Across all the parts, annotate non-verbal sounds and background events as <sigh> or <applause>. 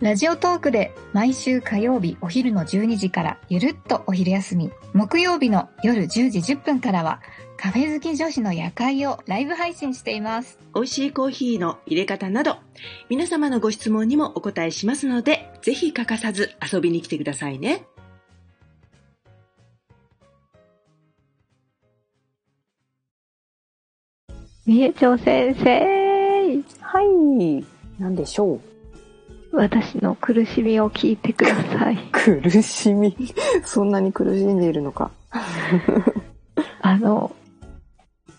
ラジオトークで毎週火曜日お昼の12時からゆるっとお昼休み木曜日の夜10時10分からはカフェ好き女子の夜会をライブ配信しています美味しいコーヒーの入れ方など皆様のご質問にもお答えしますのでぜひ欠かさず遊びに来てくださいねみえちょ先生はい。なんでしょう。私の苦しみを聞いてください。<laughs> 苦しみ？<laughs> そんなに苦しんでいるのか。<laughs> あの、うん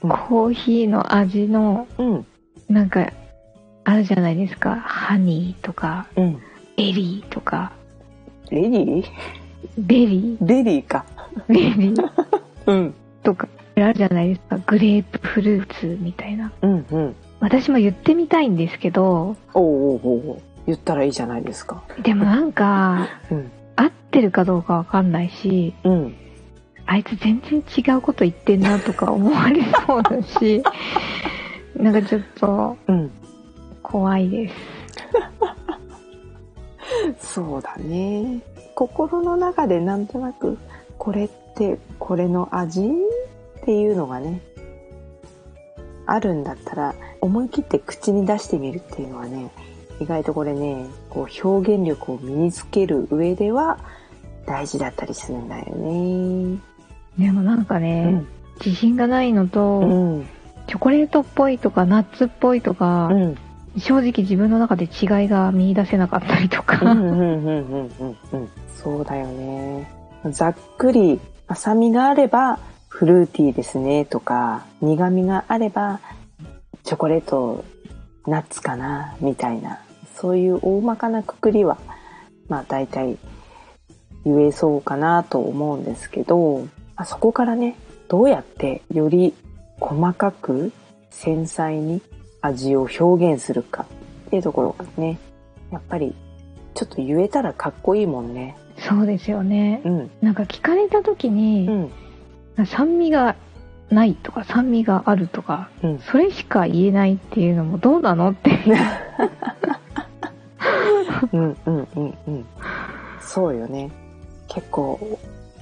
コーヒーの味の、うん。なんか、あるじゃないですか。ハニーとか、うん。ベリーとか、レディー？ベリレディーか。ー、ベリーうん。とか、あるじゃないですか。グレープフルーツみたいな。うんうん。私も言ってみたいんですけど、おうおうおう言ったらいいじゃないですか。でもなんか、うん。合ってるかどうかわかんないし、うん。あいつ全然違うこと言ってんなとか思われそうだし、<laughs> なんかちょっとうん。怖いです。<laughs> そうだね。心の中でなんとなく、これって、これの味っていうのがね、あるんだったら、思い切って口に出してみるっていうのはね、意外とこれね、こう表現力を身につける上では大事だったりするんだよね。でもなんかね、自信がないのと、うん。チョコレートっぽいとかナッツっぽいとか、うん。正直自分の中で違いが見出せなかったりとか、うんうんうんうんうんうん。そうだよね。ざっくり浅みがあればフルーティーですねとか、苦味があればチョコレート、ナッツかなみたいな、そういう大まかなくくりは、まあ大体言えそうかなと思うんですけど、まあそこからね、どうやってより細かく繊細に味を表現するかっていうところがね、やっぱりちょっと言えたらかっこいいもんね。そうですよね。うん。なんか聞かれた時うに、ん。酸味がないとか酸味があるとか、うん。それしか言えないっていうのもどうなのって。<laughs> うん。うん。うん。うん。そうよね。結構、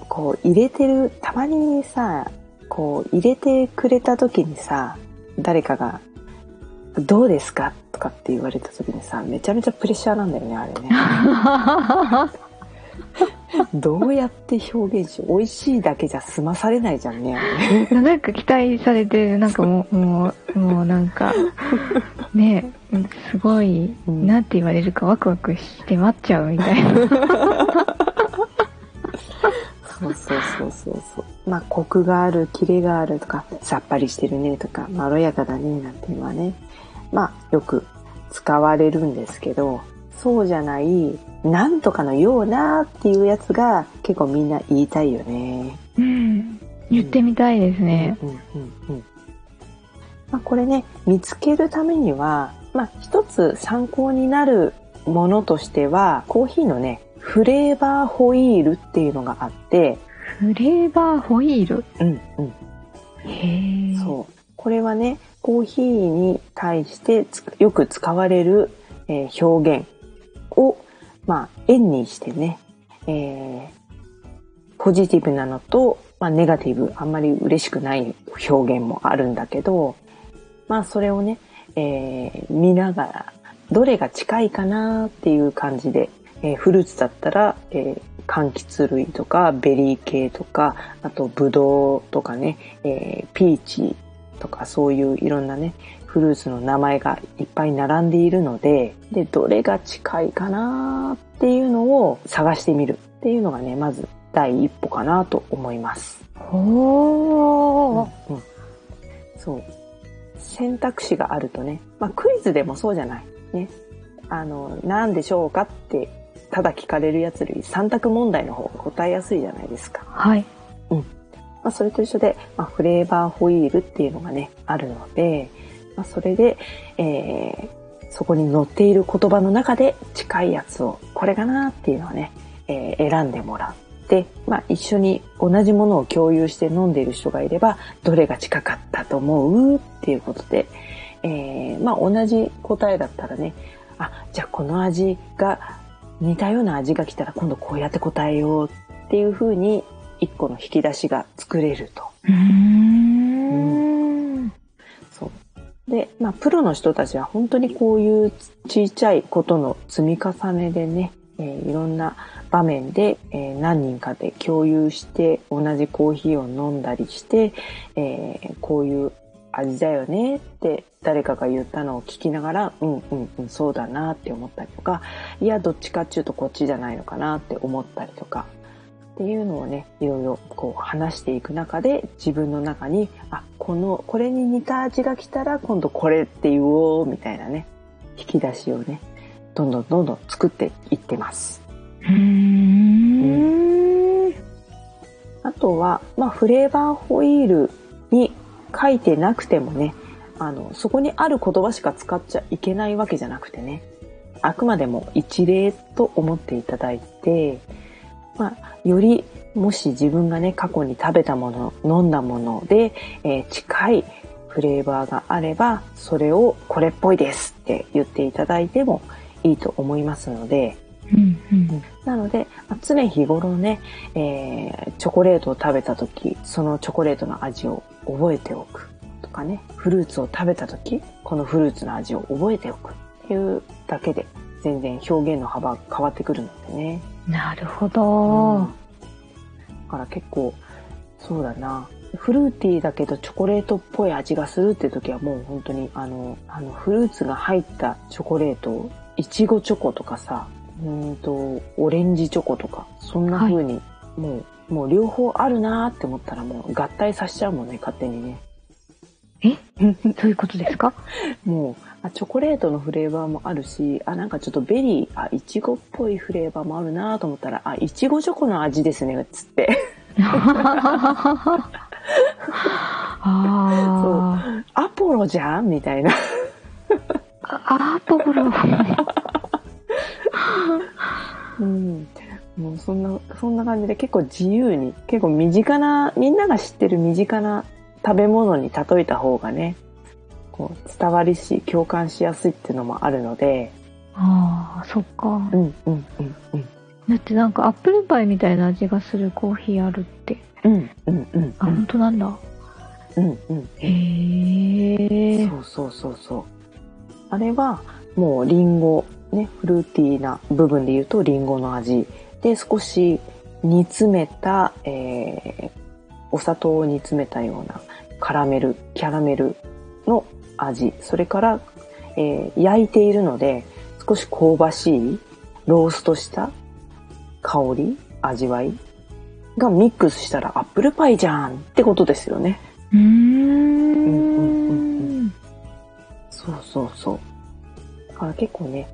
こう入れてる、たまにさ、こう入れてくれた時にさ、誰かが、どうですか？とかって言われた時にさ、めちゃめちゃプレッシャーなんだよね、あれね。<laughs> <laughs> どうやって表現しよう。美味しいだけじゃ済まされないじゃんね。なんか期待されて、なんかもう、もう、もうなんか、<laughs> ねすごい、うんなんて言われるかワクワクして待っちゃうみたいな。そうそうそうそうそう。まあ、コクがある、キレがあるとか、さっぱりしてるねとか、まろやかだねなんていうのはね、まあ、よく使われるんですけど、そうじゃない、なんとかのようなっていうやつが結構みんな言いたいよね。うん。言ってみたいですね。うんうんうん。まあ、これね、見つけるためには、まあ、一つ参考になるものとしては、コーヒーのね、フレーバーホイールっていうのがあって、フレーバーホイール？うんうん。へえ。そう。これはね、コーヒーに対してつよく使われる、えー表現を、まあ、円にしてね、えーポジティブなのと、まあ、ネガティブ、あんまり嬉しくない表現もあるんだけど、まあ、それをね、えー見ながら、どれが近いかなっていう感じで、えーフルーツだったら、えー柑橘類とか、ベリー系とか、あと、ブドウとかね、えーピーチとか、そういういろんなね、フルーツの名前がいっぱい並んでいるので、で、どれが近いかなっていうのを探してみるっていうのがね、まず第一歩かなと思います。ほー。うんそう。選択肢があるとね、まあクイズでもそうじゃない。ね。あの、何でしょうかって、ただ聞かれるやつより3択問題の方が答えやすいじゃないですか。はい。まあ、それと一緒で、まあ、フレーバーホイールっていうのがね、あるので、まあ、それで、えーそこに載っている言葉の中で近いやつを、これかなっていうのをね、えー選んでもらって、まあ、一緒に同じものを共有して飲んでいる人がいれば、どれが近かったと思うっていうことで、えーまあ、同じ答えだったらね、あ、じゃあこの味が、似たような味が来たら今度こうやって答えようっていう風に、一個の引き出しが作れると。うーん。で、まあ、プロの人たちは本当にこういうちちっちゃいことの積み重ねでね、えーいろんな場面で、えー何人かで共有して同じコーヒーを飲んだりして、えーこういう味だよねって誰かが言ったのを聞きながら、うんうんうん、そうだなって思ったりとか、いや、どっちかっていうとこっちじゃないのかなって思ったりとか、っていうのをね、いろいろこう話していく中で自分の中に、あ、この、これに似た味が来たら今度これって言おうみたいなね、引き出しをね、どんどんどんどん作っていってます。うーん。あとは、まあ、フレーバーホイールに書いてなくてもね、あの、そこにある言葉しか使っちゃいけないわけじゃなくてね、あくまでも一例と思っていただいて、まあ、よりもし自分がね、過去に食べたもの、飲んだもので、えー近いフレーバーがあれば、それをこれっぽいですって言っていただいてもいいと思いますので、うんうん。なので、まあ常日頃ね、えーチョコレートを食べた時、そのチョコレートの味を覚えておくとかね、フルーツを食べた時、このフルーツの味を覚えておくっていうだけで、全然表現の幅が変わってくるのでね。なるほうんど。だから結構、そうだな。フルーティーだけどチョコレートっぽい味がするって時はもう本当にあの、あのフルーツが入ったチョコレート、いちごチョコとかさ、うーんと、オレンジチョコとか、そんな風に、もう、もう両方あるなーって思ったらもう合体させちゃうもんね、勝手にね。そ <laughs> ういうことですか？<laughs> もう、あ、チョコレートのフレーバーもあるし、あ、なんかちょっとベリー、あ、いちごっぽいフレーバーもあるなーと思ったら、あ、いちごチョコの味ですね、つって。あアポロじゃん？みたいな。あ。アポロ。うん。もうそんな、そんな感じで結構自由に、結構身近な、みんなが知ってる身近な食べ物に例えた方がね、こう伝わりし、共感しやすいっていうのもあるので、ああ、そっか。うんうんうんうん。だってなんかアップルパイみたいな味がするコーヒーあるって。うんうんうんあ、本当なんだ。うんうん。へえ。そうそうそうそう。あれはもうリンゴ、ね、フルーティーな部分で言うとリンゴの味。で、少し煮詰めた、えー、お砂糖を煮詰めたようなカラメル、キャラメルの味。それから、えー焼いているので少し香ばしいローストした香り、味わいがミックスしたらアップルパイじゃんってことですよね。うー。うんうんん。そうそうそう。だから結構ね、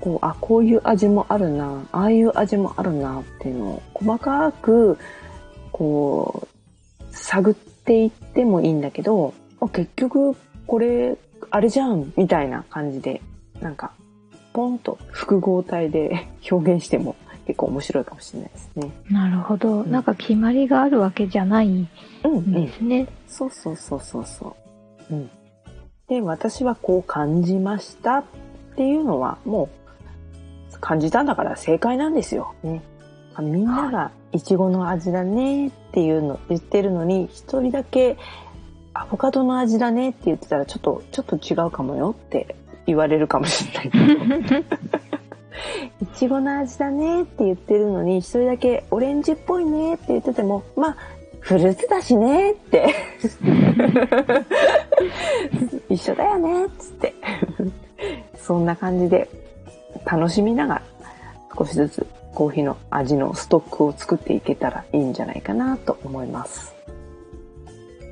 こう、あ、こういう味もあるな、ああいう味もあるなっていうのを細かく、こう、探っていってもいいんだけど、あ結局これ、あれじゃんみたいな感じで、なんか、ポンと複合体で <laughs> 表現しても結構面白いかもしれないですね。なるほど。んなんか決まりがあるわけじゃないんうん、うんで。すね。そうそうそうそうそう。うん。で、私はこう感じましたっていうのはもう感じたんだから正解なんですよ。ね。あみんながイチゴの味だねっていうの言ってるのに、一人だけアボカドの味だねって言ってたらちょっと、ちょっと違うかもよって言われるかもしれないけど。いちごの味だねって言ってるのに、一人だけオレンジっぽいねって言ってても、まあ、フルーツだしねって。<laughs> 一緒だよねっつって。そんな感じで楽しみながら少しずつコーヒーの味のストックを作っていけたらいいんじゃないかなと思います。